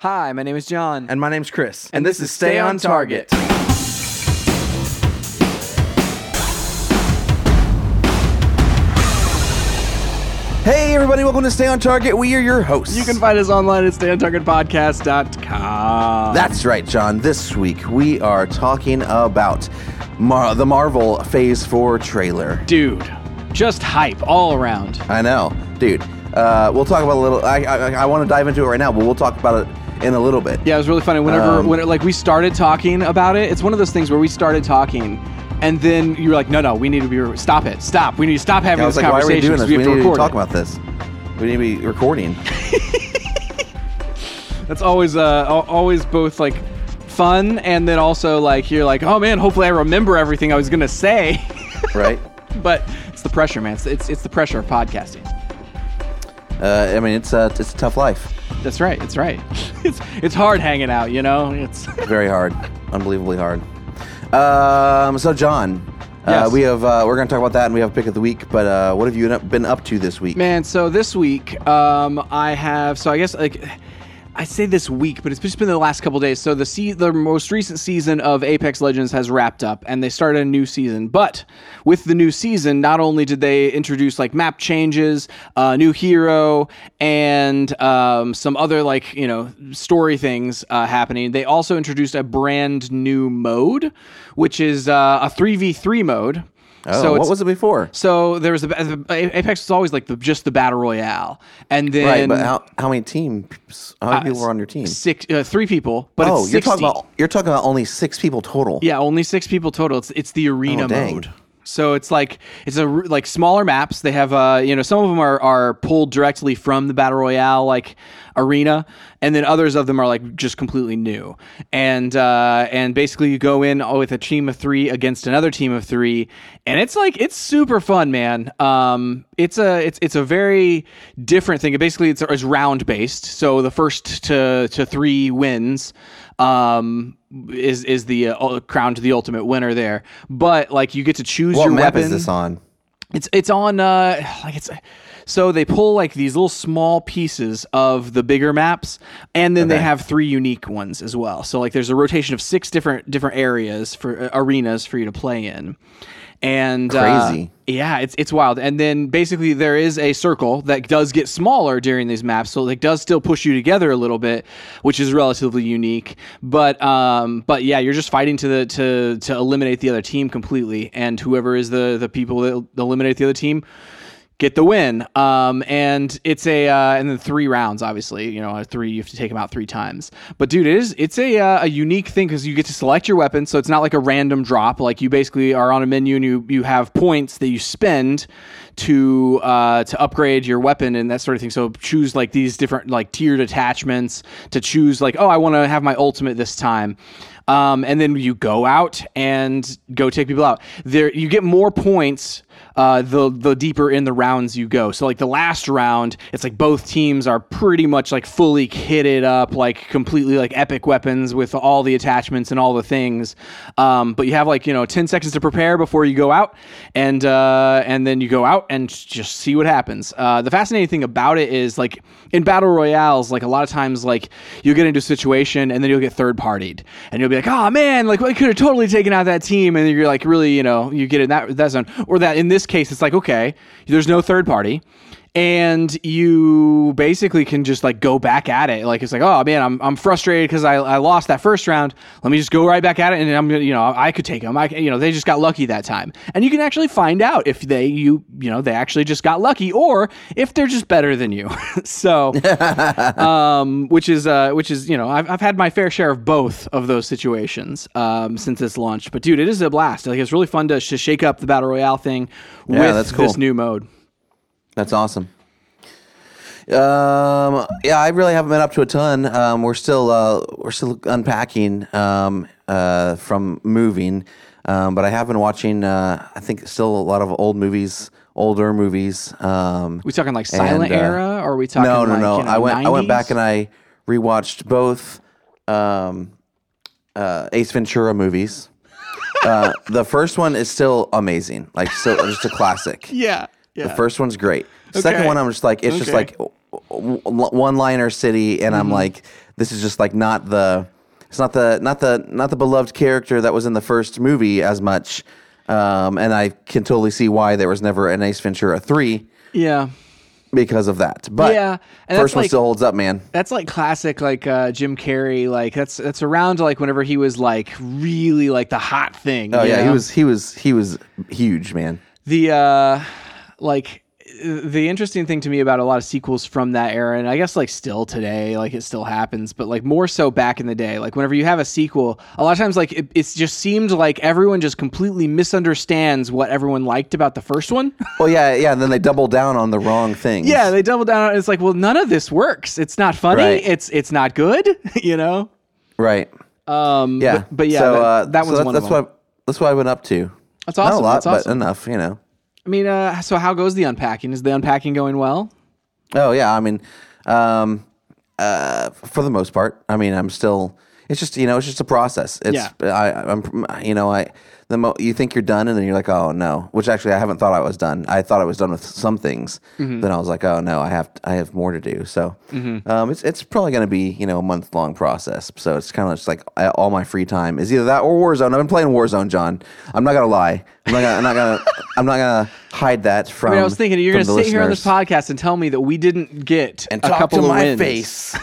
Hi, my name is John. And my name's Chris. And this is Stay on Target. Hey, everybody, welcome to Stay on Target. We are your hosts. You can find us online at stayontargetpodcast.com. That's right, John. This week we are talking about Mar- the Marvel Phase 4 trailer. Dude, just hype all around. I know, dude. Uh, we'll talk about a little. I, I, I want to dive into it right now, but we'll talk about it in a little bit. Yeah, it was really funny. Whenever, Um, when it, like we started talking about it, it's one of those things where we started talking, and then you were like, "No, no, we need to be stop it, stop. We need to stop having was this like, why are we conversation this? We, we have to need to record talk it." about this. We need to be recording. That's always, uh, always both like fun and then also like you're like, "Oh man, hopefully I remember everything I was gonna say." right? but it's the pressure, man. It's it's, it's the pressure of podcasting. Uh, I mean, it's a, it's a tough life. That's right. It's right. it's it's hard hanging out, you know. It's Very hard. Unbelievably hard. Um, so, John, uh, we have uh, we're going to talk about that, and we have a pick of the week. But uh, what have you been up to this week? man. So this week, um, I have. So I guess like. I say this week, but it's just been the last couple days. So the se- the most recent season of Apex Legends has wrapped up, and they started a new season. But with the new season, not only did they introduce like map changes, a new hero, and um, some other like you know story things uh, happening, they also introduced a brand new mode, which is uh, a three v three mode. Oh, so what was it before? So there was Apex was always like the just the battle royale, and then Right, but how, how many teams? How many people were on your team? six uh, three people, but oh, it's you're 60. talking about you're talking about only six people total. yeah, only six people total. It's it's the arena Oh, dang. mode. So it's like it's a like smaller maps. They have uh you know some of them are are pulled directly from the battle royale like arena, and then others of them are like just completely new. And uh and basically you go in with a team of three against another team of three, and it's like it's super fun, man. Um, it's a it's it's a very different thing. Basically, it's, it's round based. So the first to to three wins um is is the uh, to the ultimate winner there. But like you get to choose What your map weapon. is this on? it's it's on uh like it's so they pull like these little small pieces of the bigger maps and then they have three unique ones as well. So like there's a rotation of six different different areas for uh, arenas for you to play in and uh, yeah, it's it's wild. And then basically there is a circle that does get smaller during these maps, so it does still push you together a little bit, which is relatively unique. But um, but yeah, you're just fighting to the to to eliminate the other team completely, and whoever is the the people that eliminate the other team get the win. Um, and it's a uh, and then three rounds, obviously. You know, three you have to take them out three times. But dude, it is it's a uh, a unique thing because you get to select your weapon, so it's not like a random drop. Like you basically are on a menu and you you have points that you spend to uh, to upgrade your weapon and that sort of thing. So choose like these different like tiered attachments to choose like oh I want to have my ultimate this time. Um, and then you go out and go take people out. There, you get more points uh, the the deeper in the rounds you go. So like the last round, it's like both teams are pretty much like fully kitted up, like completely like epic weapons with all the attachments and all the things. Um, but you have like you know ten seconds to prepare before you go out, and uh, and then you go out and just see what happens. Uh, the fascinating thing about it is like in battle royales, like a lot of times like you'll get into a situation and then you'll get third partied, and you'll be like, oh man, like I could have totally taken out that team, and you're like really you know you get in that that zone, or that in this case it's like okay, there's no third party. And you basically can just like go back at it. Like it's like, oh man, I'm, I'm frustrated because I, I lost that first round. Let me just go right back at it, and I'm gonna, you know, I could take them. I, you know, they just got lucky that time, and you can actually find out if they, you, you know, they actually just got lucky, or if they're just better than you. so, um, which is, uh, which is, you know, I've, I've had my fair share of both of those situations um, since it's launched. But dude, it is a blast. Like it's really fun to, to shake up the battle royale thing Yeah, with that's cool. this new mode. That's awesome. Um, yeah, I really haven't been up to a ton. Um, we're still uh, we're still unpacking um, uh, from moving, um, but I have been watching. Uh, I think still a lot of old movies, older movies. Um, we talking like silent and, uh, era, or are we talking no, no, like, no. you know, I went I went back and I rewatched both um, uh, Ace Ventura movies. uh, the first one is still amazing, like still just a classic. yeah, yeah. The first one's great. The Second one, I'm just like, it's just like, one liner city, and Mm-hmm. I'm like, this is just like not the it's not the not the not the beloved character that was in the first movie as much. Um, and I can totally see why there was never an Ace Ventura three Yeah. because of that. But Yeah, and first one like- still holds up, man. That's like classic, like uh, Jim Carrey. Like that's that's around like whenever he was like really like the hot thing. Oh yeah, he was he was he was huge, man. the uh like the interesting thing to me about a lot of sequels from that era and i guess like still today like it still happens but like more so back in the day like whenever you have a sequel a lot of times like it, it's just seemed like everyone just completely misunderstands what everyone liked about the first one Well, yeah, yeah. And then they double down on the wrong things. yeah they double down on it's like well none of this works it's not funny Right. it's it's not good you know right. um Yeah, but, but yeah So, that, uh, that so one's that's, one that's what that's what I went up to. that's awesome. Not a lot, that's awesome but enough, you know. I mean uh so how goes the unpacking is the unpacking going well Oh yeah, I mean, um, uh, for the most part, I mean, I'm still. It's just you know, it's just a process. It's Yeah. I, I'm you know, I the mo- you think you're done, and then you're like, oh no. Which actually, I haven't thought I was done. I thought I was done with some things. Mm-hmm. Then I was like, oh no, I have I have more to do. So, um, it's it's probably going to be you know a month long process. So it's kind of just like I, all my free time is either that or Warzone. I've been playing Warzone, John. I'm not gonna lie. I'm not gonna. I'm not gonna. I'm not gonna hide that from. I mean, I was thinking you're going to the sit here on this podcast and tell me that we didn't get and a talk couple to of my wins. face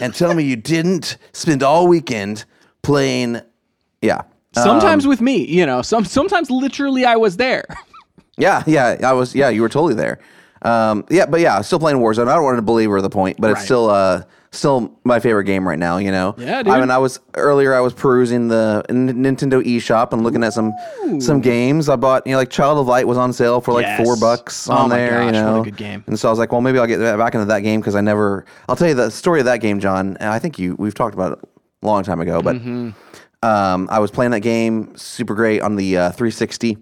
and tell me you didn't spend all weekend playing. Yeah. Sometimes Um, with me, you know, some sometimes literally I was there. yeah, yeah, I was. Yeah, you were totally there. Um, yeah, but yeah, still playing Warzone. I don't want to belabor the point, but it's still uh still my favorite game right now. You know. Yeah, dude. I mean, I was earlier. I was perusing the N- Nintendo eShop and looking at some some games. I bought. You know, like Child of Light was on sale for like Yes. four bucks Oh on there. you gosh, a know, good game. And so I was like, well, maybe I'll get back into that game because I never. I'll tell you the story of that game, John. I think you we've talked about it a long time ago, but Mm-hmm. Um, I was playing that game super great on the uh, 360,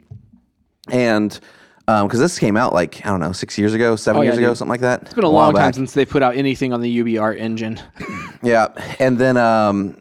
and because this came out like I don't know six years ago, seven Oh, yeah, years ago, something like that. It's been a long time since they put out anything on the UbiArt engine. Yeah, and then um,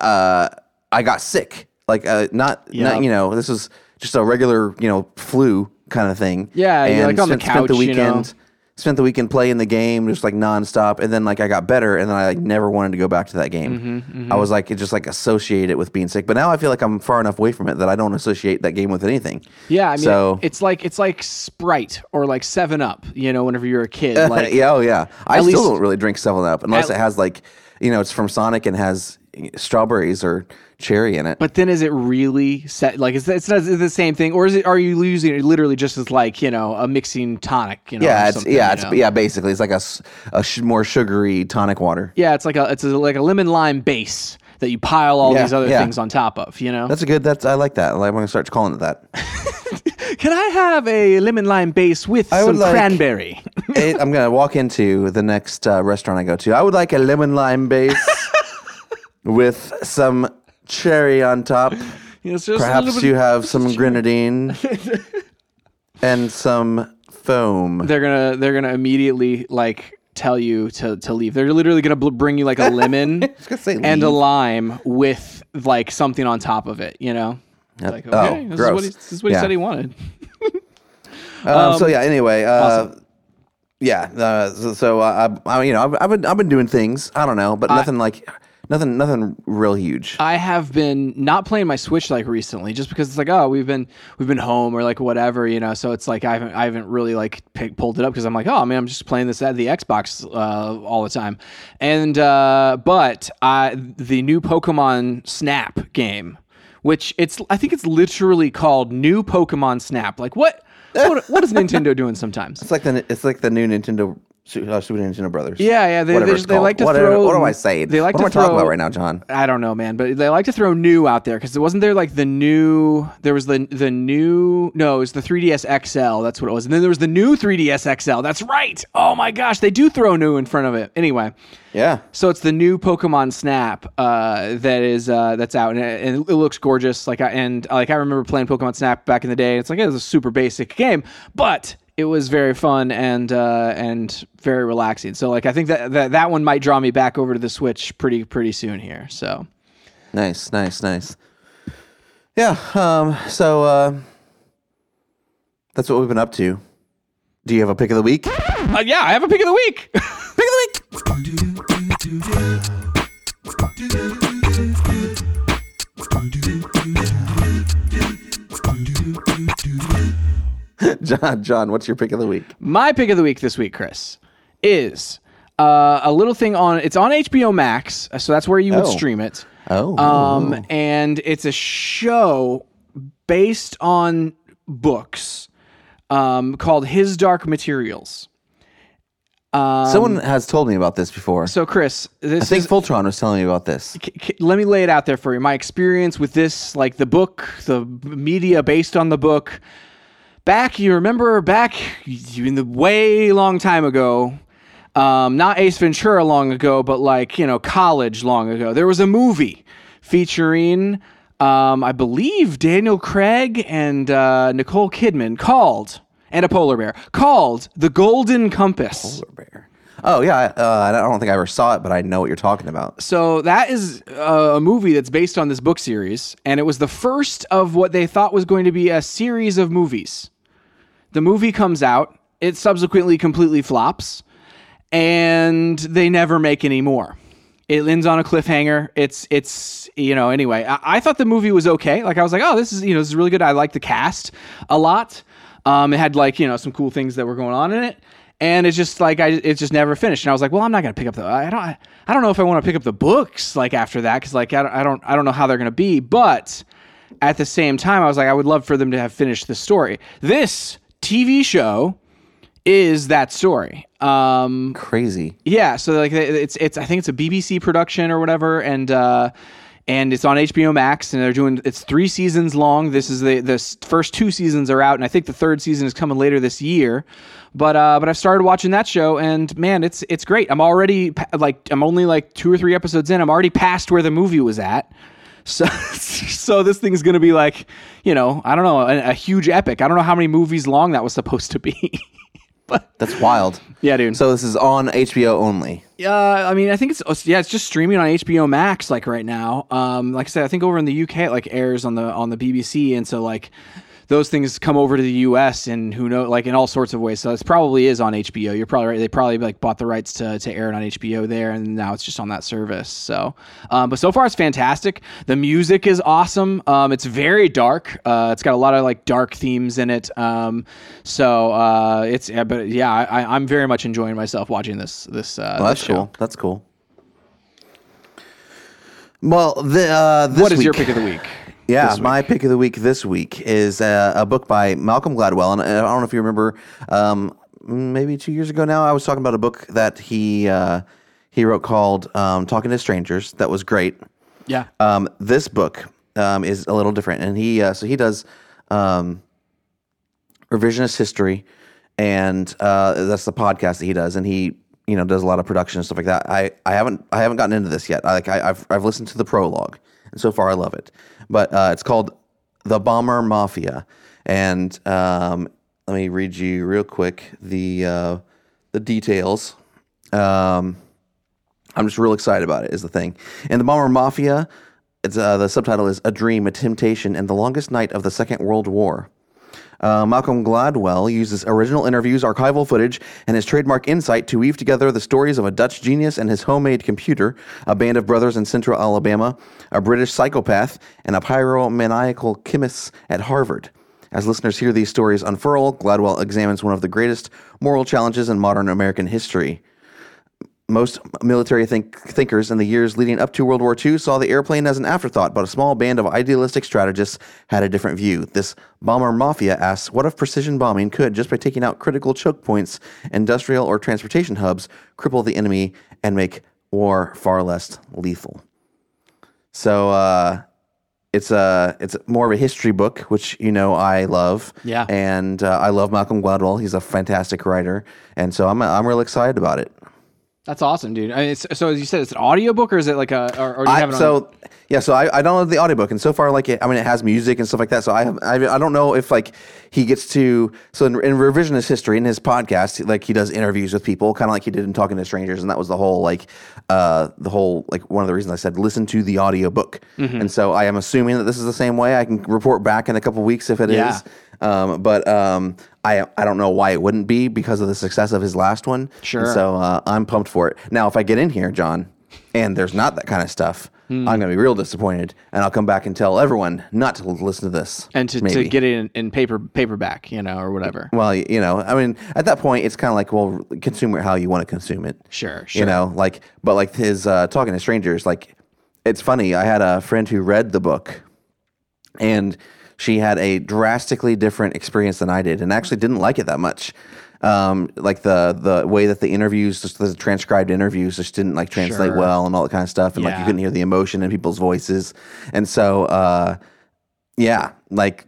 uh, I got sick. Like uh, not, Yeah. not you know this was just a regular you know flu kind of thing. Yeah, and like, on the spent, spent the couch, you weekend. know. Spent the weekend playing the game just like nonstop, and then like I got better, and then I like, never wanted to go back to that game. Mm-hmm, I was like, it just like associate it with being sick, but now I feel like I'm far enough away from it that I don't associate that game with anything. Yeah, I mean, So- it's like it's like Sprite or like Seven Up. You know, whenever you're a kid, like yeah, oh yeah. I still least- don't really drink Seven Up unless At- it has like, you know, it's from Sonic and has strawberries or cherry in it. But then, is it really set? Like, is it's is the same thing, or is it? Are you using it literally just as like you know a mixing tonic? You know, or yeah, it's yeah, it's know? yeah. Basically, it's like a, a sh- more sugary tonic water. yeah. It's like a it's a, like a lemon lime base that you pile all Yeah, these other yeah. things on top of. You know, That's a good. That's I like that. I'm gonna start calling it that. can I have a lemon lime base with I some like- cranberry? It- I'm gonna walk into the next uh, restaurant I go to. I would like a lemon lime base with some cherry on top. You know, it's a Perhaps you have some grenadine and some foam. they're gonna they're gonna immediately like tell you to to leave. They're literally gonna bl- bring you like a lemon and a lime with like something on top of it. You know, like Oh, okay, this, is what he, this is what he said he wanted. Um, so yeah. Anyway, uh, awesome. yeah. Uh, so, so uh, I, I, you know, I've, I've been I've been doing things. I don't know, but nothing like nothing nothing real huge. I have been not playing my Switch like recently, just because it's like oh we've been we've been home or like whatever you know. So it's like I haven't I haven't really like pick, pulled it up because I'm like oh man I'm just playing this at the Xbox uh, all the time, and uh, but I the new Pokemon Snap game, which it's I think it's literally called New Pokemon Snap. Like what what, what is Nintendo doing sometimes? It's like the it's like the new Nintendo Su- uh, Super Nintendo Brothers. Yeah, yeah. They, they, they like to Whatever- throw. What am I saying? They like what to am I throw, talking about right now, John? I don't know, man, but they like to throw new out there because it wasn't there like the new. There was the the new. No, it was the 3ds XL. That's what it was. And then there was the new 3ds XL. That's right. Oh my gosh, they do throw new in front of it. Anyway, Yeah. so it's the new Pokemon Snap uh, that is uh, that's out, and it, and it looks gorgeous. Like I and like I remember playing Pokemon Snap back in the day. It's like it was a super basic game, but it was very fun and uh, and very relaxing. So like I think that, that that one might draw me back over to the Switch pretty pretty soon here. So Nice, nice, nice. Yeah. Um. So uh, that's what we've been up to. Do you have a pick of the week? Uh, yeah, I have a pick of the week. Pick of the John, John, what's your pick of the week? My pick of the week this week, Chris, is uh, a little thing on. It's on HBO Max, so that's where you would Oh. stream it. Oh, Um, and it's a show based on books um, called His Dark Materials. someone has told me about this before. So, Chris, this I think is, Fultron was telling me about this. c- c- let me lay it out there for you. My experience with this, like the book, the media based on the book. Back, you remember back in the way long time ago, um, not Ace Ventura long ago, but like you know college long ago. There was a movie featuring, um, I believe, Daniel Craig and uh, Nicole Kidman called and a polar bear called The Golden Compass. polar Bear. Oh yeah, uh, I don't think I ever saw it, but I know what you're talking about. So that is uh, a movie that's based on this book series, and it was the first of what they thought was going to be a series of movies. The movie comes out, it subsequently completely flops, and they never make any more. It ends on a cliffhanger. It's it's you know anyway. I, I thought the movie was okay. Like I was like, oh, this is you know this is really good. I like the cast a lot. Um, it had like you know some cool things that were going on in it, and it's just like I it just never finished. And I was like, well, I'm not gonna pick up the I don't I don't know if I want to pick up the books like after that because like I don't, I don't I don't know how they're gonna be, but at the same time, I was like, I would love for them to have finished the story. This TV show is that story. Um, Crazy. yeah, so like it's it's I think it's a BBC production or whatever, and uh, and it's on HBO Max, and they're doing it's three seasons long. This is the the first two seasons are out, and I think the third season is coming later this year. But uh, but I've started watching that show, and man, it's it's great. I'm already like I'm only like two or three episodes in. I'm already past where the movie was at. So, so this thing's gonna be like, you know, I don't know, a, a huge epic. I don't know how many movies long that was supposed to be. But that's wild. yeah, dude. So this is on HBO only. Uh, I mean, I think it's yeah, it's just streaming on HBO Max like right now. Um, like I said, I think over in the UK it like airs on the on the BBC, and so like those things come over to the US and who know like in all sorts of ways. So it probably is on HBO. You're probably right. They probably like bought the rights to to air it on HBO there, and now it's just on that service. So, um, but so far it's fantastic. The music is awesome. Um, it's very dark. Uh, it's got a lot of like dark themes in it. Um, so uh, it's yeah, but yeah, I, I'm very much enjoying myself watching this this. Uh, Well, that's this show. cool. That's cool. Well, the, uh, this What is your pick of the week? Yeah, my pick of the week this week is uh, a book by Malcolm Gladwell, and I don't know if you remember, um, maybe two years ago now, I was talking about a book that he uh, he wrote called um, "Talking to Strangers." That was great. Yeah. Um, this book um, is a little different, and he uh, so he does um, revisionist history, and uh, that's the podcast that he does, and he you know does a lot of production and stuff like that. I, I haven't I haven't gotten into this yet. I, like I, I've I've listened to the prologue, and so far I love it. But uh, it's called the Bomber Mafia, and um, let me read you real quick the uh, the details. Um, I'm just real excited about it. Is the thing, and the Bomber Mafia. It's uh, the subtitle is "A Dream, a Temptation, and the Longest Night of the Second World War." Uh, Malcolm Gladwell uses original interviews, archival footage, and his trademark insight to weave together the stories of a Dutch genius and his homemade computer, a band of brothers in central Alabama, a British psychopath, and a pyromaniacal chemist at Harvard. As listeners hear these stories unfurl, Gladwell examines one of the greatest moral challenges in modern American history. Most military think- thinkers in the years leading up to World War II saw the airplane as an afterthought, but a small band of idealistic strategists had a different view. This bomber mafia asks what if precision bombing could, just by taking out critical choke points, industrial or transportation hubs, cripple the enemy and make war far less lethal? So, uh, it's a it's more of a history book, which you know I love. Yeah. and uh, I love Malcolm Gladwell. He's a fantastic writer, and so I'm I'm real excited about it. That's awesome, dude. I mean, it's, so as you said, it's an audiobook or is it like a or, or do you I, have it on? so yeah, so I, I downloaded the audiobook, and so far, like, it, I mean, it has music and stuff like that. So I have, I, I don't know if like he gets to so in, in revisionist history in his podcast, like he does interviews with people, kind of like he did in Talking to Strangers, and that was the whole like, uh, the whole like one of the reasons I said listen to the audiobook. Mm-hmm. And so I am assuming that this is the same way. I can report back in a couple weeks if it is. Yeah. Um, but um, I I don't know why it wouldn't be because of the success of his last one. Sure. And so uh, I'm pumped for it. Now, if I get in here, John, and there's not that kind of stuff, Hmm. I'm going to be real disappointed, and I'll come back and tell everyone not to listen to this. and to, to get it in, in paper paperback, you know, or whatever. Well, you know, I mean, at that point, it's kind of like, well, consume it how you want to consume it. Sure, sure. You know, like, but like his uh, talking to strangers, like, it's funny. I had a friend who read the book, and she had a drastically different experience than I did, and actually didn't like it that much. Um, like the the way that the interviews, just the transcribed interviews, just didn't like translate Sure. well, and all that kind of stuff, and like you Yeah. couldn't hear the emotion in people's voices, and so uh, yeah, like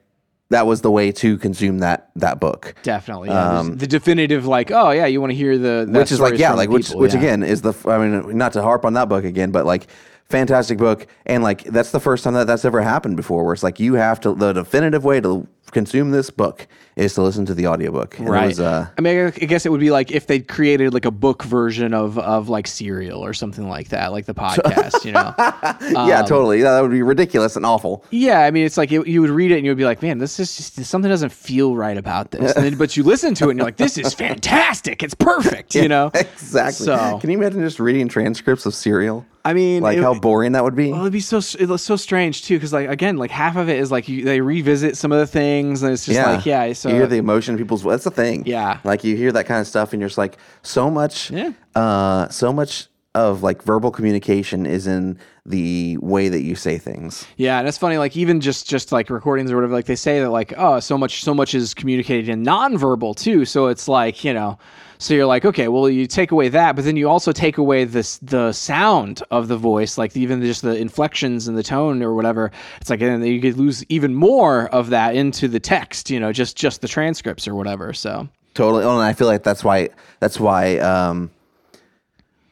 that was the way to consume that that book. Definitely, yeah. There's the definitive, like, oh yeah, you want to hear the Um, which is like stories yeah from like which people, which yeah. again is the f- i mean not to harp on that book again but like fantastic book and like that's the first time that that's ever happened before where it's like you have to the definitive way to consume this book is to listen to the audiobook And Right. was, uh, I mean, I guess it would be like if they created like a book version of of like Serial or something like that, like the podcast, you know. yeah Um, totally that would be ridiculous and awful Yeah, I mean, it's like it, you would read it and you would be like, "Man, this is just, something doesn't feel right about this." And then, but you listen to it and you're like, "This is fantastic! It's perfect!" You know. exactly So can you imagine just reading transcripts of serial I mean, like it- how boring that would be Well, it'd be so it looks so strange too, because like again, like half of it is like you, they revisit some of the things, and it's just like yeah. So you hear the emotion in people's that's the thing Yeah. like you hear that kind of stuff and you're just like so much Yeah. uh so much of like verbal communication is in the way that you say things yeah, and it's funny, like even just just like recordings or whatever, like they say that like oh, so much so much is communicated in nonverbal too. So it's like you know, so you're like okay, well you take away that, but then you also take away this the sound of the voice, like even just the inflections and the tone or whatever. It's like and you could lose even more of that into the text, you know, just just the transcripts or whatever. So totally oh, and i feel like that's why that's why um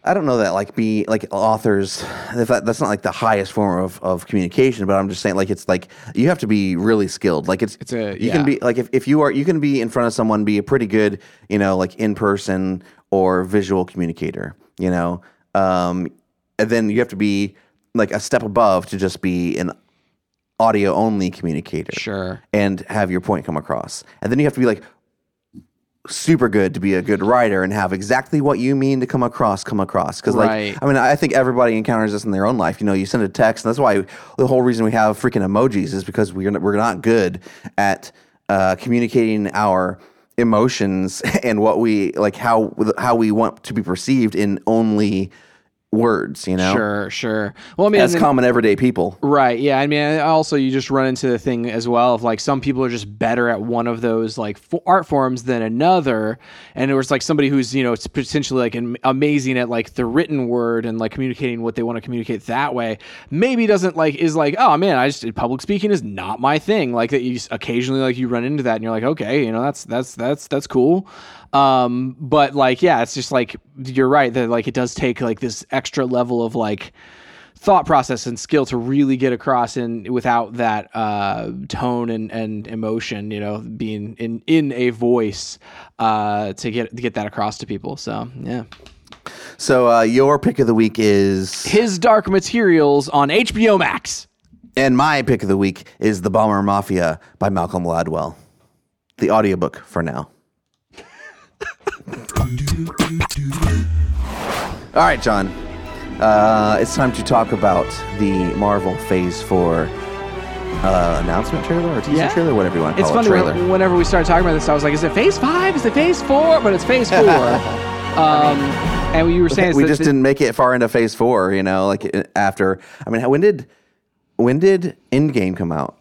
I don't know that like be like authors if that, that's not like the highest form of, of communication, but I'm just saying like it's like you have to be really skilled. Like it's It's a- you yeah. can be like if, if you are you can be in front of someone be a pretty good you know like in person or visual communicator you know um and then you have to be like a step above to just be an audio only communicator sure. and have your point come across. And then you have to be like super good to be a good writer and have exactly what you mean to come across come across because Right. like i mean i think everybody encounters this in their own life you know you send a text and that's why the whole reason we have freaking emojis is because we're not, we're not good at uh, communicating our emotions and what we like how how we want to be perceived in only words you know Sure, sure. Well, I mean, as then- common everyday people Right. Yeah. I mean, also you just run into the thing as well of like some people are just better at one of those like fo- art forms than another, and it was like somebody who's you know it's potentially like am- amazing at like the written word and like communicating what they want to communicate that way. Maybe doesn't like is like oh man, I just public speaking is not my thing. Like that you occasionally like you run into that and you're like okay, you know that's that's that's that's cool. Um, but like yeah, it's just like you're right that like it does take like this extra level of like thought process and skill to really get across in without that uh, tone and, and emotion, you know, being in in a voice uh, to get to get that across to people. So yeah, so uh, your pick of the week is his Dark Materials on HBO Max. And my pick of the week is The Bomber Mafia by Malcolm Gladwell. The audiobook for now. All right, John. Uh, it's time to talk about the Marvel Phase 4 uh, announcement trailer or teaser Yeah. trailer, whatever you want to It's call funny it. Trailer. when- whenever we started talking about this, I was like, "Is it Phase Five? Is it Phase Four? But it's Phase Four. um, and you were saying it's we just the- didn't make it far into Phase 4, you know, like uh, after. I mean, when did when did Endgame come out?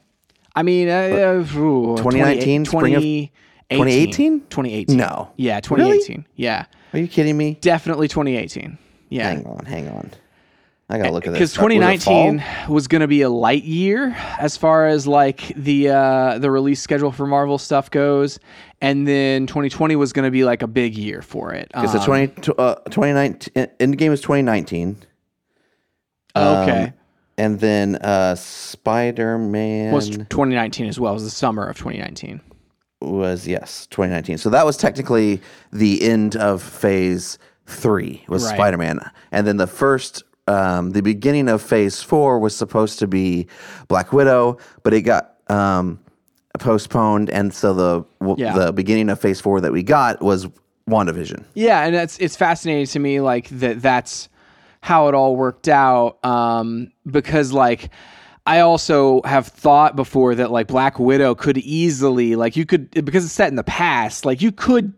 I mean, uh, uh, ooh, 2019, spring of- 2018? 2018? 2018. No. Yeah, 2018. Yeah, Are you kidding me? definitely 2018. Yeah. Hang on, hang on. I gotta look at this. because 2019 fall? was going to be a light year as far as like the uh the release schedule for Marvel stuff goes and then 2020 was going to be like a big year for it. The Um, 20, tw- uh, 2019 Endgame is 2019. okay. Um, and then uh, Spider Man was was, 2019 as well. It was the summer of 2019. Yes 2019. So that was technically the end of Phase Three was Right. Spider Man, and then the first. Um, the beginning of Phase Four was supposed to be Black Widow, but it got um, postponed, and so the w- Yeah. the beginning of Phase Four that we got was WandaVision. Yeah, and that's it's fascinating to me like that that's how it all worked out um, because like I also have thought before that like Black Widow could easily like you could because it's set in the past like you could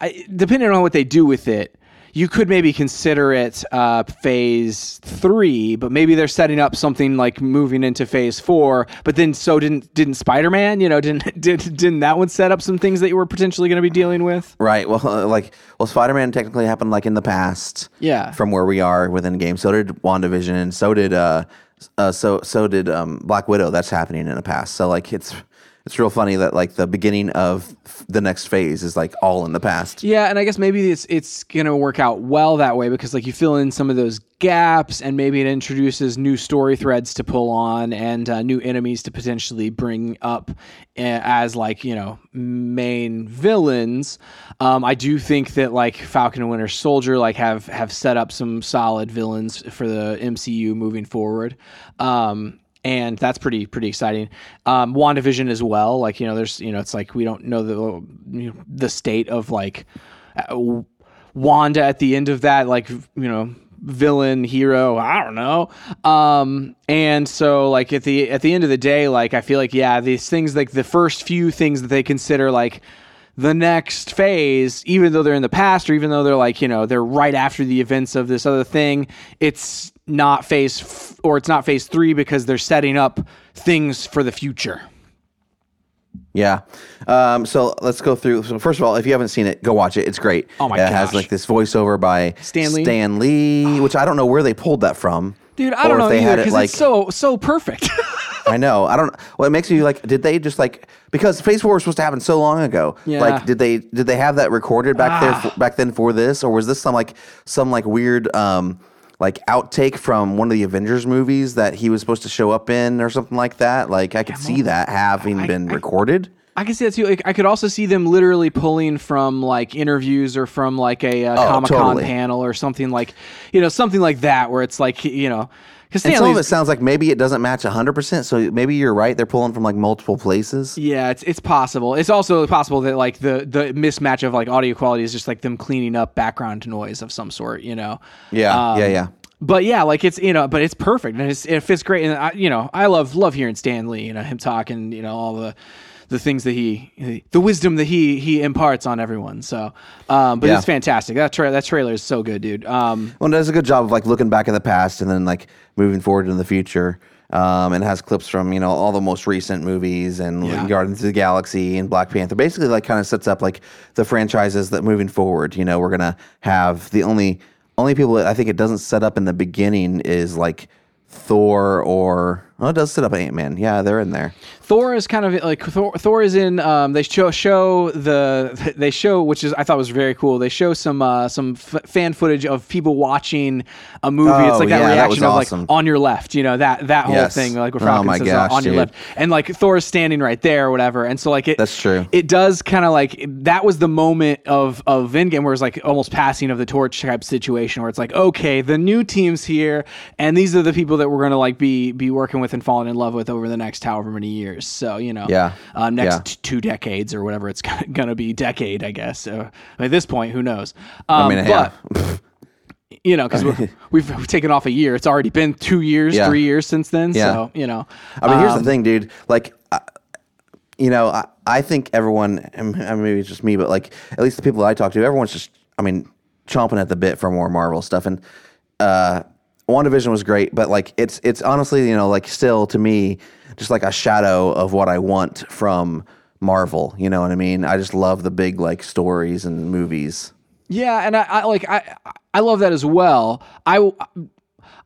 I, depending on what they do with it you could maybe consider it uh, phase three, but maybe they're setting up something like moving into phase four. But then so didn't didn't Spider Man? You know, didn't did, didn't that one set up some things that you were potentially going to be dealing with? Right. Well, like, well, Spider Man technically happened like in the past. Yeah. From where we are within the game. So did WandaVision, and so did uh, uh so so did um Black Widow. That's happening in the past. So like it's it's real funny that like the beginning of the next phase is like all in the past. Yeah, and I guess maybe it's it's gonna work out well that way because like you fill in some of those gaps, and maybe it introduces new story threads to pull on and uh, new enemies to potentially bring up eh, as like you know main villains. Um, I do think that like Falcon and Winter Soldier like have have set up some solid villains for the MCU moving forward. Um, and that's pretty pretty exciting. Um, WandaVision as well. Like you know, there's you know, it's like we don't know the you know, the state of like uh, Wanda at the end of that. Like you know, villain hero i don't know um and so like at the at the end of the day like i feel like yeah these things like the first few things that they consider like the next phase even though they're in the past or even though they're like you know they're right after the events of this other thing it's not phase f- or it's not phase 3 because they're setting up things for the future Yeah. Um, so let's go through. So first of all, if you haven't seen it, go watch it. It's great. Oh my god! It has like this voiceover by Stan Lee? Stan Lee, which I don't know where they pulled that from. dude i don't if know they either had it, like- it's so so perfect I know. I don't. Well, it makes me like. Did they just like because Phase Four was supposed to happen so long ago? Yeah. Like, did they did they have that recorded back there Ah. for, back then for this, or was this some like some like weird um like outtake from one of the Avengers movies that he was supposed to show up in or something like that? Like, I could see that having been recorded. I can see that too. Like, I could also see them literally pulling from like interviews or from like a uh, Oh, Comic Con totally. panel or something like, you know, something like that, where it's like, you know, because some of it sounds like maybe it doesn't match 100%. So maybe you're right. They're pulling from like multiple places. yeah, it's it's possible. It's also possible that like the the mismatch of like audio quality is just like them cleaning up background noise of some sort, you know. Yeah. Um, yeah. Yeah. But yeah, like it's you know, but it's perfect and it's, it fits great. And I, you know, I love love hearing Stan Lee, you know, him talking, you know, all the the things that he, the wisdom that he he imparts on everyone. So, um, but Yeah. it's fantastic. That tra- that trailer is so good, dude. Um, Well, it does a good job of like looking back at the past and then like moving forward into the future. Um, and has clips from you know all the most recent movies and Yeah. Guardians of the Galaxy and Black Panther. Basically, like kind of sets up like the franchises that moving forward. You know, we're gonna have the only only people that I think it doesn't set up in the beginning is like Thor or oh, it does set up an Ant Man. Yeah, they're in there. Thor is kind of like Thor, Thor is in. Um, they show show the they show which is I thought was very cool. They show some uh, some f- fan footage of people watching a movie. it's Oh, like that yeah, that reaction was of like on your left. You know that that whole Yes. thing like where Oh Falcon my says gosh, uh, on your dude. left, and like Thor is standing right there or whatever. And so like it That's true. It does kind of like that was the moment of of Endgame where it's like almost passing of the torch type situation where it's like okay the new team's here and these are the people that we're gonna like be be working with and falling in love with over the next however many years. So you know Yeah. uh, next Yeah. t- two decades or whatever it's gonna be decade I guess. Uh, at this point who knows? Um, I mean, but yeah. you know because we've, we've taken off a year. It's already been two years, Yeah. three years since then. Yeah. So you know. I mean, here's um, the thing, dude. Like, I, you know, I, I think everyone, and I mean, maybe it's just me, but like, at least the people that I talk to, everyone's just, I mean, chomping at the bit for more Marvel stuff. And uh, WandaVision was great, but like, it's it's honestly, you know, like, still to me, just like a shadow of what I want from Marvel. You know what I mean? I just love the big like stories and movies. Yeah, and I, I like I I love that as well. I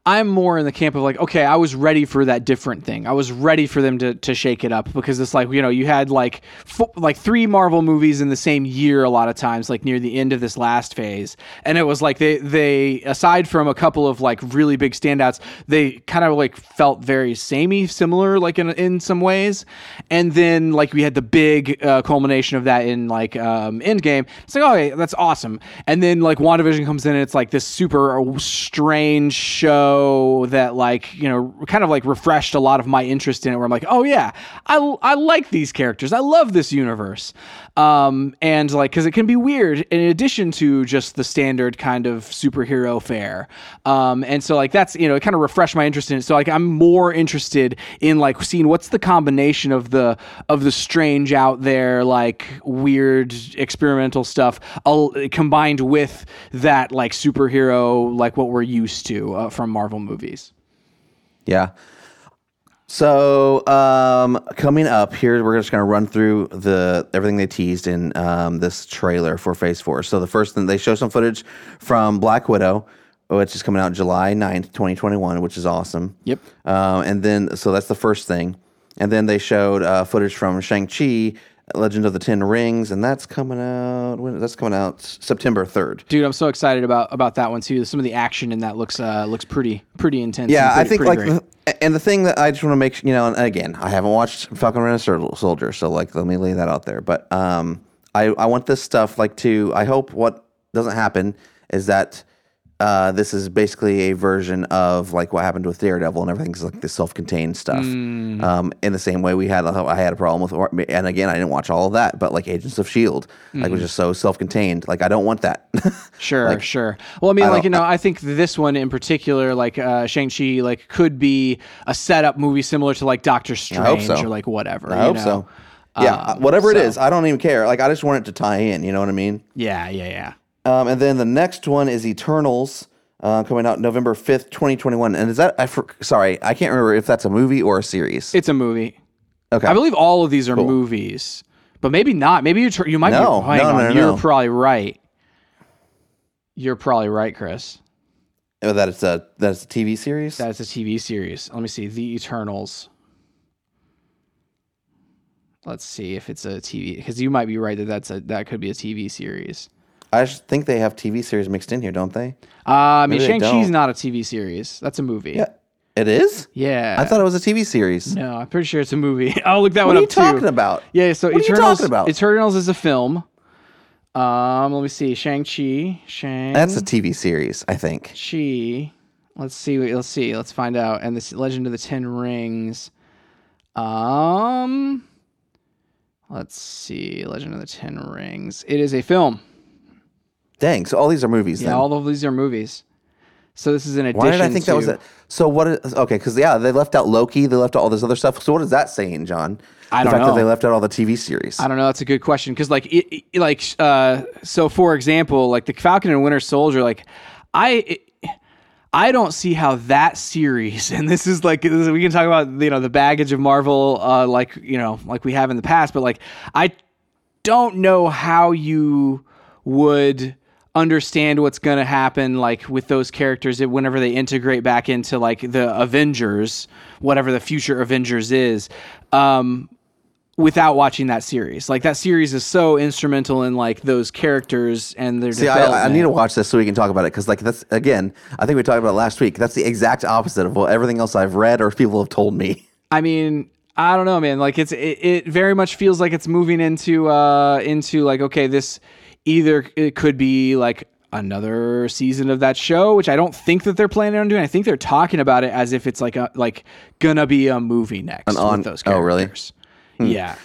I'm more in the camp of like, okay, I was ready for that different thing. I was ready for them to, to shake it up because it's like you know you had like fo- like three Marvel movies in the same year a lot of times, like near the end of this last phase, and it was like they they aside from a couple of like really big standouts, they kind of like felt very samey, similar like in in some ways, and then like we had the big uh, culmination of that in like um, Endgame. It's like okay, that's awesome, and then like WandaVision comes in and it's like this super strange show show that like you know kind of like refreshed a lot of my interest in it. Where I'm like, oh yeah, I I like these characters. I love this universe. Um, and like because it can be weird in addition to just the standard kind of superhero fare. Um, and so like that's you know it kind of refreshed my interest in it. So like I'm more interested in like seeing what's the combination of the of the strange out there like weird experimental stuff uh, combined with that like superhero like what we're used to uh, from Marvel movies. Yeah. So um, coming up here, we're just going to run through the everything they teased in um, this trailer for Phase Four. So the first thing they show some footage from Black Widow, which is coming out July 9th, 2021, which is awesome. Yep. Um, and then so that's the first thing, and then they showed uh, footage from Shang Chi. Legend of the Ten Rings, and that's coming out. When that's coming out September third. Dude, I'm so excited about about that one too. Some of the action in that looks uh, looks pretty pretty intense. Yeah, and I think like, the, and the thing that I just want to make you know, and again, I haven't watched Falcon Winter Soldier, so like, let me lay that out there. But um, I I want this stuff like to. I hope what doesn't happen is that. Uh, this is basically a version of like what happened with Daredevil and everything's like the self-contained stuff. Mm. Um, in the same way we had, I had a problem with, and again, I didn't watch all of that, but like Agents of Shield, like Mm. was just so self-contained. Like I don't want that. Sure, sure. Well, I mean, I like you know, I think this one in particular, like uh, Shang Chi, like could be a setup movie similar to like Doctor Strange so. or like whatever. I you hope know? so. Yeah, Um, whatever it so- is, I don't even care. Like I just want it to tie in. You know what I mean? Yeah, yeah, yeah. Um, and then the next one is Eternals, uh, coming out November fifth, twenty twenty one. And is that I for, sorry, I can't remember if that's a movie or a series. It's a movie. Okay, I believe all of these are movies, but maybe not. Maybe you tr- you might No, be. Hang no, on, no, no, you're no. probably right. You're probably right, Chris. Oh, that it's a that's a TV series. That's a TV series. Let me see. The Eternals. Let's see if it's a TV because you might be right that that's a that could be a TV series. I just think they have TV series mixed in here, don't they? Uh, I mean, Shang Chi's don't. a TV series. That's a movie. Yeah, it is. Yeah. I thought it was a TV series. No, I'm pretty sure it's a movie. I'll look that What one up too. What are you talking about? Yeah. So What are you talking about? Eternals is a film. Um, let me see. Shang Chi. Shang. That's a TV series, I think. Chi. Let's see. Let's see. Let's find out. And this Legend of the Ten Rings. Um. Let's see. Legend of the Ten Rings. It is a film. Dang, so all these are movies. Yeah, then. all of these are movies. So this is an addition. Why did I think to, that was it? So what? Is, okay, because yeah, they left out Loki. They left out all this other stuff. So what is that saying, John? I the don't fact know. that they left out all the TV series. I don't know. That's a good question because, like, it, it- like, uh, so for example, like the Falcon and Winter Soldier, like, I. It, I don't see how that series, and this is like we can talk about you know the baggage of Marvel, uh, like you know like we have in the past, but like I don't know how you would understand what's going to happen like with those characters whenever they integrate back into like the Avengers, whatever the future Avengers is. Um, without watching that series. Like that series is so instrumental in like those characters and their See, I. I need to watch this so we can talk about it because, like, that's again, I think we talked about it last week. That's the exact opposite of what everything else I've read or people have told me. I mean, I don't know, man. Like it's it, it very much feels like it's moving into uh into like okay, this either it could be like another season of that show, which I don't think that they're planning on doing. I think they're talking about it as if it's like a like gonna be a movie next on- with those oh, really? characters. Yeah.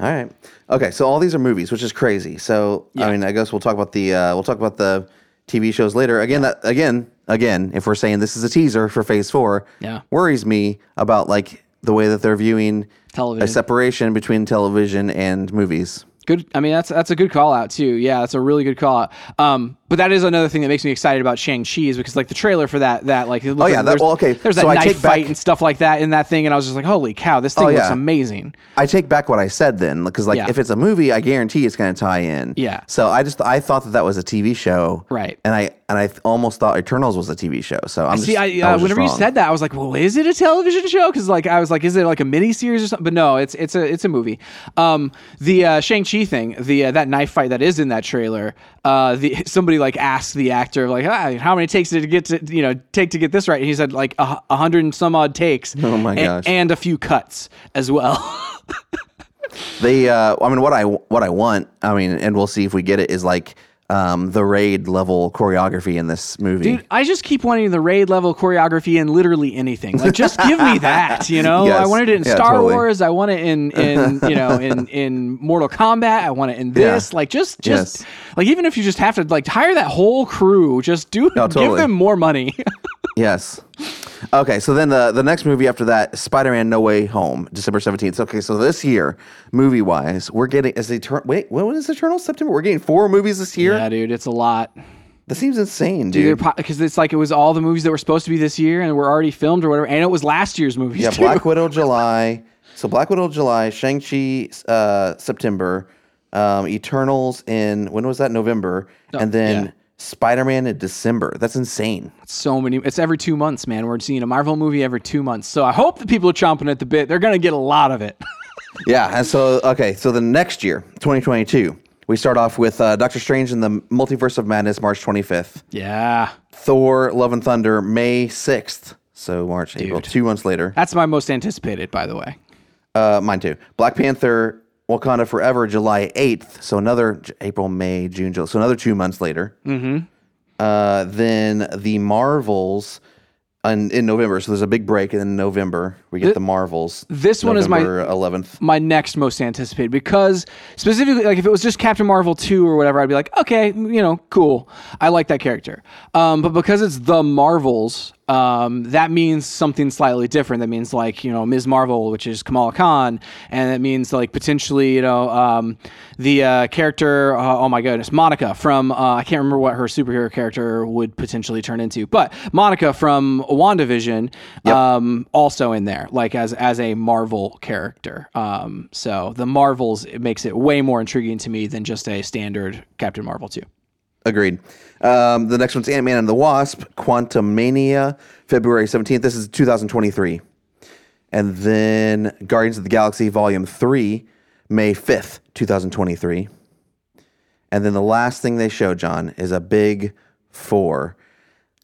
All right. Okay. So all these are movies, which is crazy. So I mean, I guess we'll talk about the uh, we'll talk about the TV shows later. Again, that again, again, if we're saying this is a teaser for Phase Four, Yeah. worries me about like the way that they're viewing Television. a separation between television and movies. Good. I mean, that's that's a good call out too. Yeah, that's a really good call out. Um, but that is another thing that makes me excited about Shang Chi is because like the trailer for that that like oh yeah, that- well, okay, there's so that I knife take fight back- and stuff like that in that thing, and I was just like, holy cow, this thing Oh, looks amazing. I take back what I said then, because like Yeah. if it's a movie, I guarantee it's going to tie in. Yeah. So I just I thought that that was a TV show, Right. And I and I almost thought Eternals was a TV show. So I'm See, just, I, uh, whenever you said that, I was like, well, is it a television show? Because like I was like, is it like a mini series or something? But no, it's it's a it's a movie. Um, the uh, Shang Chi thing, the uh, that knife fight that is in that trailer. Uh, the somebody like asked the actor like, ah, how many takes did it get to you know take to get this right? And he said like a, a hundred and some odd takes. Oh my a- gosh. and a few cuts as well. They, uh, I mean, what I what I want, I mean, and we'll see if we get it is like um, the raid level choreography in this movie. Dude, I just keep wanting the raid level choreography in literally anything. Like, just give me that. You know, Yes. I wanted it in Yeah, Star totally. Wars. I want it in, in you know, in in Mortal Kombat. I want it in this. Like, just just Yes. like even if you just have to like hire that whole crew, just do No, give them more money. Yes. Okay, so then the the next movie after that, Spider Man No Way Home, December seventeenth. Okay, so this year, movie wise, we're getting as Eternal. Wait, when is Eternal September? We're getting four movies this year. yeah, dude, it's a lot. That seems insane, dude. Because it's like it was all the movies that were supposed to be this year and were already filmed or whatever, and it was last year's movies Yeah, too. Black Widow July. So Black Widow July, Shang Chi uh, September, um, Eternals in when was that November, and then. Spider Man in December. That's insane. so many. It's every two months, man. We're seeing a Marvel movie every two months. So I hope the people are chomping at the bit. They're gonna get a lot of it. Yeah, and so okay, so the next year, 2022, we start off with uh, Doctor Strange in the Multiverse of Madness, March 25th. yeah, Thor: Love and Thunder, May 6th. So March, April, two months later. that's my most anticipated, by the way. Uh, mine too. Black Panther, Wakanda Forever, July 8th. So another April, May, June, July. So another two months later. Mm-hmm. Uh, then the Marvels in, in November. So there's a big break, and in November we get the Marvels. this one is my- 11th. my next most anticipated because specifically like if it was just captain marvel 2 or whatever i'd be like okay you know cool i like that character um, but because it's the marvels um, that means something slightly different. That means like you know ms. Marvel which is kamala khan and that means like potentially you know um, the uh, character uh, oh my goodness monica from uh, i can't remember what her superhero character would potentially turn into but monica from wandavision um, also in there like as as a marvel character. Um, so the marvels it makes it way more intriguing to me than just a standard captain marvel 2 Agreed. Um, the next one's Ant Man and the Wasp, Quantumania, February 17th. This is 2023. And then Guardians of the Galaxy Volume 3, May 5th, 2023. And then the last thing they show, John, is a big four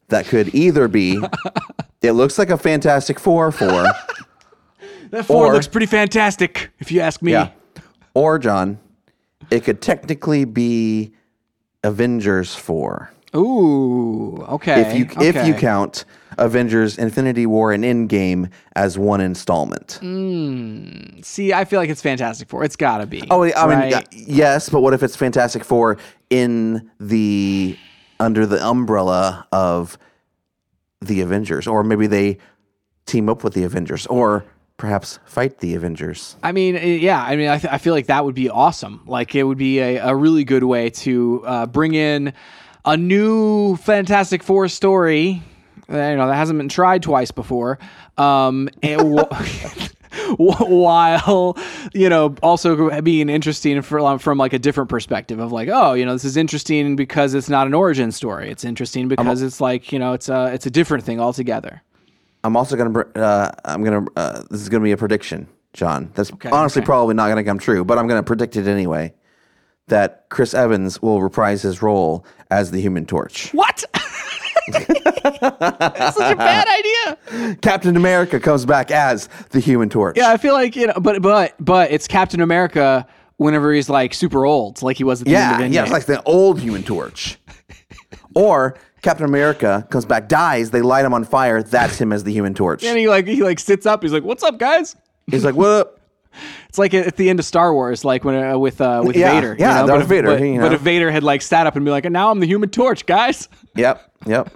that could either be, it looks like a Fantastic Four four, that four Or- looks pretty fantastic if you ask me yeah, or John, it could technically be Avengers 4. ooh okay if you if you count Avengers Infinity War and Endgame as one installment. Mm. see i feel like it's fantastic four it's gotta be Oh, I mean right? uh, yes, but what if it's Fantastic Four in the under the umbrella of the Avengers or maybe they team up with the Avengers or perhaps fight the Avengers. I mean, eh, yeah. I mean, I, th- I feel like that would be awesome. Like, it would be a, a really good way to uh, bring in a new Fantastic Four story. uh, You know, that hasn't been tried twice before. Um, wh- while you know also being interesting from, from like a different perspective of like oh you know this is interesting because it's not an origin story it's interesting because it's like you know it's a it's a different thing altogether I'm also gonna. Uh, I'm gonna. Uh, this is gonna be a prediction, John. That's honestly okay. probably not gonna come true, but I'm gonna predict it anyway. That Chris Evans will reprise his role as the Human Torch. what that's such a bad idea Captain America comes back as the Human Torch. Yeah, I feel like you know, but but but it's Captain America whenever he's like super old, like he was at the yeah, end of yeah. Endgame. It's like the old Human Torch. or Captain America comes back, dies. They light him on fire. That's him as the Human Torch. and he like he like sits up. He's like, "What's up, guys?" He's like, "What up?" It's like at the end of Star Wars, like when uh, with uh, with Yeah, Vader. yeah, you know? Darth but if, Vader, But, you but if Vader had like sat up and be like, now I'm the Human Torch, guys," Yep, yep.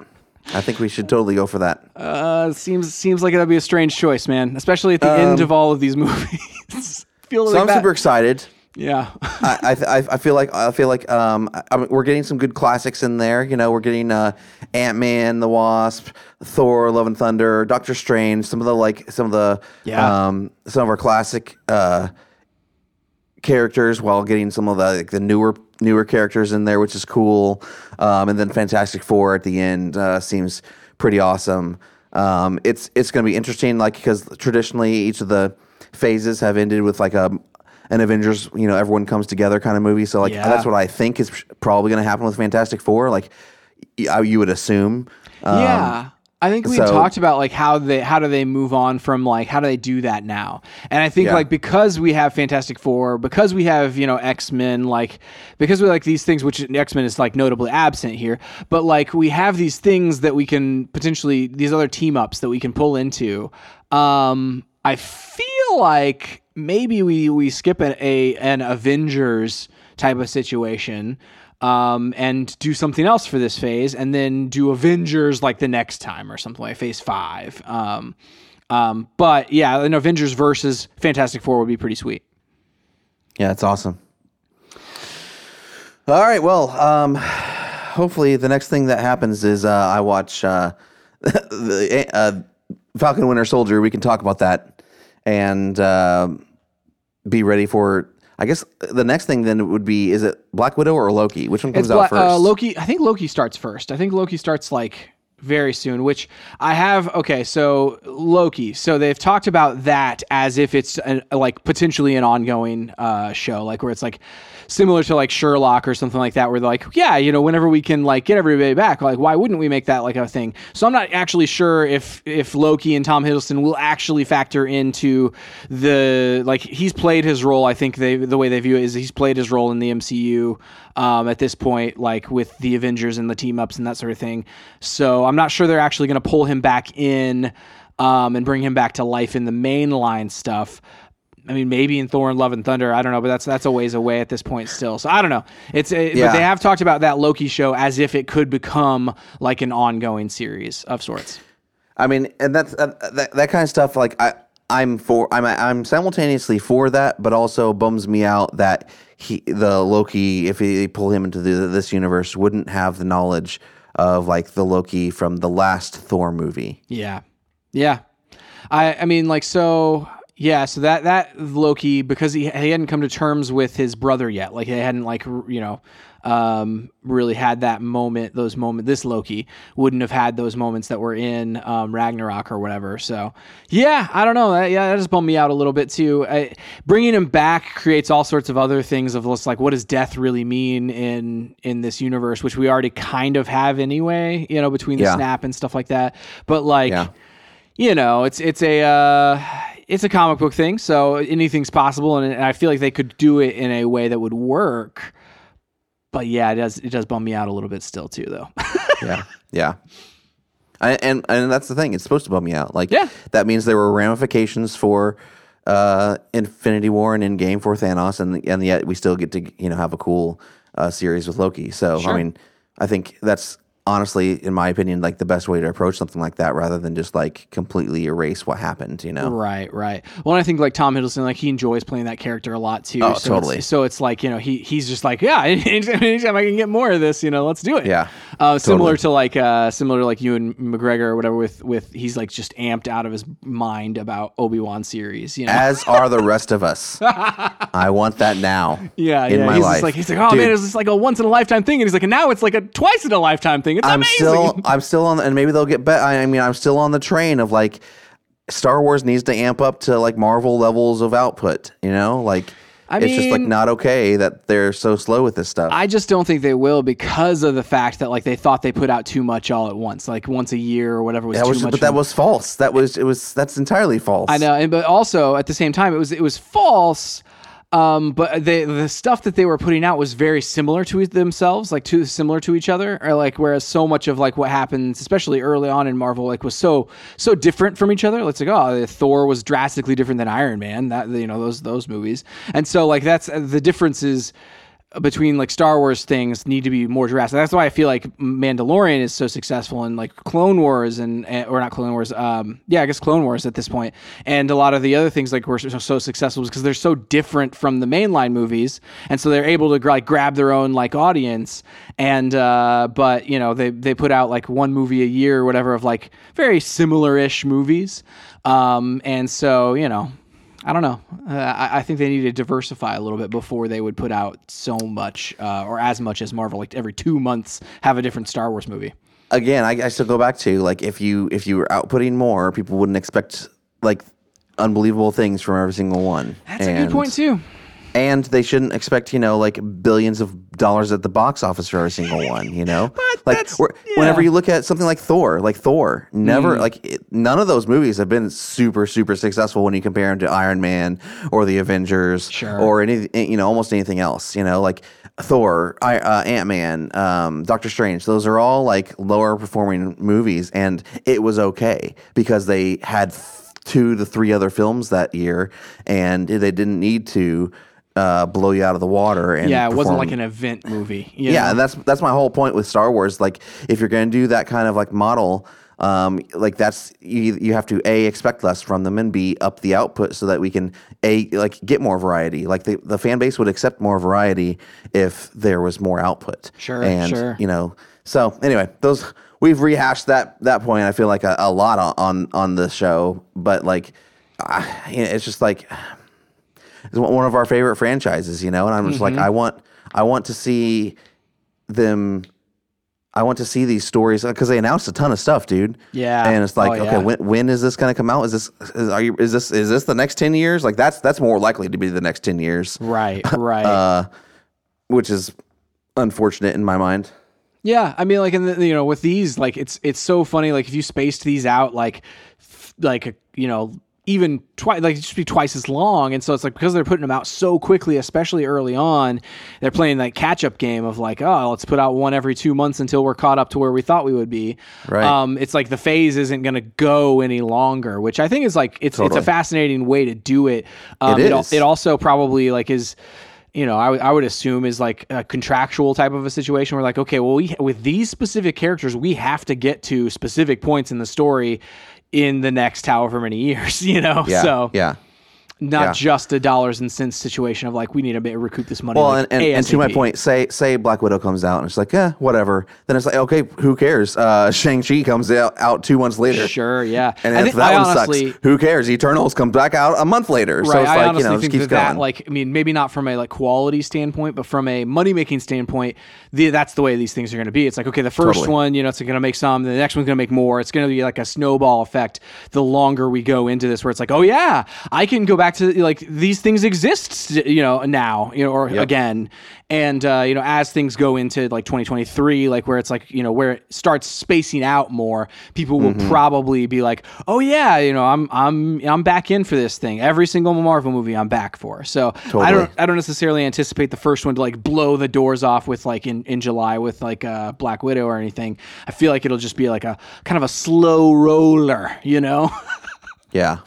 I think we should totally go for that. uh, seems seems like that'd be a strange choice, man. Especially at the Um, end of all of these movies. Feel So like I'm that- super excited. Yeah. I, I, I- feel like I feel like um, I, I mean, we're getting some good classics in there. You know, we're getting uh, Ant Man, the Wasp, Thor, Love and Thunder, Doctor Strange. Some of the like some of the Yeah. um, some of our classic uh, characters, while getting some of the like, the newer newer characters in there, which is cool. Um, and then Fantastic Four at the end uh, seems pretty awesome. Um, it's it's going to be interesting, like because traditionally each of the phases have ended with like a an Avengers, you know, everyone comes together kind of movie. So like Yeah. that's what I think is probably going to happen with Fantastic Four. Like y- I- you would assume. Um, yeah. I think we So- talked about like how they how do they move on from like how do they do that now? And I think Yeah. like because we have Fantastic Four, because we have you know X Men, like because we like these things, which X Men is like notably absent here, but like we have these things that we can potentially these other team ups that we can pull into. Um, I feel like maybe we we skip an, a an Avengers type of situation um, and do something else for this phase, and then do Avengers like the next time or something like Phase Five. Um, um, but yeah, an Avengers versus Fantastic Four would be pretty sweet. Yeah, it's awesome. All right, well, um, hopefully the next thing that happens is uh, I watch uh, the uh, Falcon Winter Soldier. We can talk about that and um be ready for. I guess the next thing then would be is it Black Widow or Loki? Which one comes It's out first? uh, Loki. I think Loki starts first. I think Loki starts like very soon. Which I have. Okay, so Loki. So they've talked about that as if it's an, like potentially an ongoing uh, show, like where it's like similar to like Sherlock or something like that, where they're like, yeah, you know, whenever we can like get everybody back, like why wouldn't we make that like a thing? So I'm not actually sure if if Loki and Tom Hiddleston will actually factor into the like he's played his role. I think they the way they view it is he's played his role in the MCU um, at this point, like with the Avengers and the team ups and that sort of thing. So I'm not sure they're actually going to pull him back in um, and bring him back to life in the mainline stuff. I mean, maybe in Thor and Love and Thunder, I don't know, but that's that's a ways away at this point still. So I don't know. It's a, Yeah. but they have talked about that Loki show as if it could become like an ongoing series of sorts. I mean, and that's uh, that, that kind of stuff. Like I, I'm for. I'm I'm simultaneously for that, but also bums me out that he, the Loki, if they pull him into the, this universe, wouldn't have the knowledge of like the Loki from the last Thor movie. Yeah. Yeah. I I mean like so yeah, so that that Loki because he he hadn't come to terms with his brother yet. Like he hadn't like you know um really had that moment those moment this Loki wouldn't have had those moments that were in um Ragnarok or whatever. So yeah, I don't know. That, yeah, that just bummed me out a little bit too. I, bringing him back creates all sorts of other things of just like what does death really mean in in this universe which we already kind of have anyway, you know, between the Yeah. snap and stuff like that. But like Yeah. you know, it's it's a uh, it's a comic book thing, so anything's possible, and, and I feel like they could do it in a way that would work. But yeah, it does it does bum me out a little bit still too, though. yeah, yeah. I, and and that's the thing. It's supposed to bum me out. Like Yeah. that means there were ramifications for uh, Infinity War and Endgame for Thanos, and and yet we still get to you know have a cool uh, series with Loki. So Sure. I mean, I think that's honestly, in my opinion, like the best way to approach something like that, rather than just like completely erase what happened. You know? right, right. Well, I think like Tom Hiddleston, like he enjoys playing that character a lot too. Oh, so totally. It's, so it's like you know he he's just like yeah, anytime, anytime I can get more of this, you know, let's do it. Yeah, Uh, similar totally. to like uh, similar to like Ewan McGregor or whatever. With with he's like just amped out of his mind about Obi Wan series. You know. As are the rest of us. I want that now. Yeah, in yeah. my he's life. just like he's like, oh Dude, man, it's just like a once in a lifetime thing, and he's like, and now it's like a twice in a lifetime thing. It's I'm amazing. still I'm still on and maybe they'll get better. I mean, I'm still on the train of like Star Wars needs to amp up to like Marvel levels of output, you know? Like I it's just like not okay that they're so slow with this stuff. I just don't think they will because of the fact that like they thought they put out too much all at once, like once a year or whatever was that too was much. but that was false. That was it was that's entirely false. I know, and but also at the same time, it was it was false. Um, but they, the stuff that they were putting out was very similar to themselves, like too similar to each other, or like whereas so much of like what happens, especially early on in Marvel, like was so so different from each other. Let's like, oh, Thor was drastically different than Iron Man. That you know those those movies, and so like that's the difference is between like Star Wars things need to be more drastic. That's why I feel like Mandalorian is so successful and like Clone Wars and, and or not Clone Wars. Um, yeah, I guess Clone Wars at this point. And a lot of the other things like were so, so successful because they're so different from the mainline movies, and so they're able to like grab their own like audience. And uh, but you know they they put out like one movie a year or whatever of like very similar-ish movies. Um, and so you know I don't know. Uh, I, I think they need to diversify a little bit before they would put out so much uh, or as much as Marvel. Like every two months, have a different Star Wars movie. Again, I, I still go back to like if you if you were outputting more, people wouldn't expect like unbelievable things from every single one. That's a good point too. And they shouldn't expect you know like billions of dollars at the box office for every single one. You know, like yeah. whenever you look at something like Thor, like Thor, never Mm. like it, none of those movies have been super super successful when you compare them to Iron Man or the Avengers Sure. or any you know almost anything else. You know, like Thor, I, uh, Ant Man, um, Doctor Strange. Those are all like lower performing movies, and it was okay because they had two to three other films that year, and they didn't need to uh, blow you out of the water. And Yeah, it wasn't like an event movie. you yeah, know? and that's that's my whole point with Star Wars. Like, if you're going to do that kind of like model, um, like that's you, you have to a expect less from them and b up the output so that we can a like get more variety. Like the the fan base would accept more variety if there was more output. Sure, and sure. you know. So anyway, those we've rehashed that that point. I feel like a, a lot on, on the show, but like, uh, it's just like it's one of our favorite franchises, you know. And I'm just Mm-hmm. like, I want, I want to see them. I want to see these stories because they announced a ton of stuff, dude. Yeah. and it's like, Oh, okay, yeah. when when is this going to come out? Is this is, are you is this is this the next ten years? Like that's that's more likely to be the next ten years, right, right. uh, which is unfortunate in my mind. Yeah, I mean, like, and you know, with these, like, it's it's so funny. Like, if you spaced these out, like, like you know, even twice, like, it just be twice as long. And so it's like because they're putting them out so quickly, especially early on, they're playing that catch up game of like, oh, let's put out one every two months until we're caught up to where we thought we would be. Right. Um, it's like the phase isn't going to go any longer, which I think is like it's Totally. it's a fascinating way to do it. Um, It al- it also probably like is you know, I, w- I would assume is like a contractual type of a situation where like, okay, well, we with these specific characters, we have to get to specific points in the story in the next however many years, you know. Yeah, so yeah. Not yeah. just a dollars and cents situation of like we need to recoup this money. Well, like, and, and, and to my point, say say Black Widow comes out and it's like, yeah, whatever. Then it's like, okay, who cares? Uh, Shang Chi comes out, out two months later. Sure, yeah. And if that I one honestly- sucks, who cares? Eternals comes back out a month later. so Right, it's I like, you know, it just think keeps that, that, like, I mean, maybe not from a like quality standpoint, but from a money making standpoint, the, that's the way these things are going to be. It's like, okay, the first Totally. one, you know, it's going to make some, the next one's going to make more. It's going to be like a snowball effect. The longer we go into this, where it's like, oh yeah, I can go back to like these things exist, you know, now, you know, or again, and uh, you know, as things go into like 2023, like where it's like, you know, where it starts spacing out more, people will Mm-hmm. probably be like, oh yeah, you know, I'm I'm I'm back in for this thing. Every single Marvel movie I'm back for. So I don't I don't necessarily anticipate the first one to like blow the doors off with like in, in July with like uh, Black Widow or anything. I feel like it'll just be like a kind of a slow roller, you know? yeah.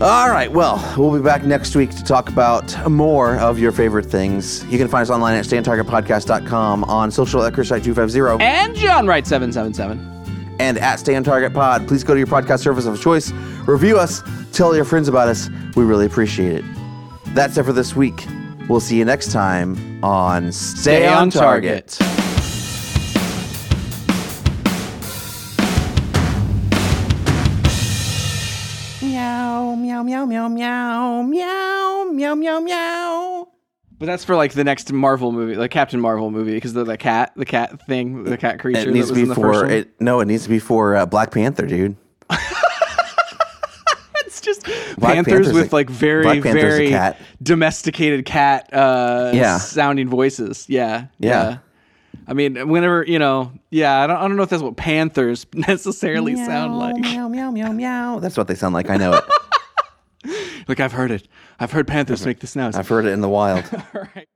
All right. Well, we'll be back next week to talk about more of your favorite things. You can find us online at stayontargetpodcast.com, on social at ChrisWright250, and John Wright seven seven seven. and at Stay on Target Pod. Please go to your podcast service of choice, review us, tell your friends about us. We really appreciate it. That's it for this week. We'll see you next time on Stay, on, Target. Meow, meow, meow, meow, meow, meow, meow, meow, meow. But that's for like the next Marvel movie, like Captain Marvel movie, because the, the cat, the cat thing, the cat creature. It needs that to be in the first for it. No, it needs to be for uh, Black Panther, dude. It's just Black panthers Panther's with a- like very, Black very cat. domesticated cat uh, Yeah. sounding voices. Yeah, Yeah. I mean, whenever you know, yeah, I don't, I don't know if that's what panthers necessarily sound like. Meow, meow, meow, meow. That's what they sound like. I know it. Like I've heard it. I've heard panthers make this noise. I've heard it in the wild. All right.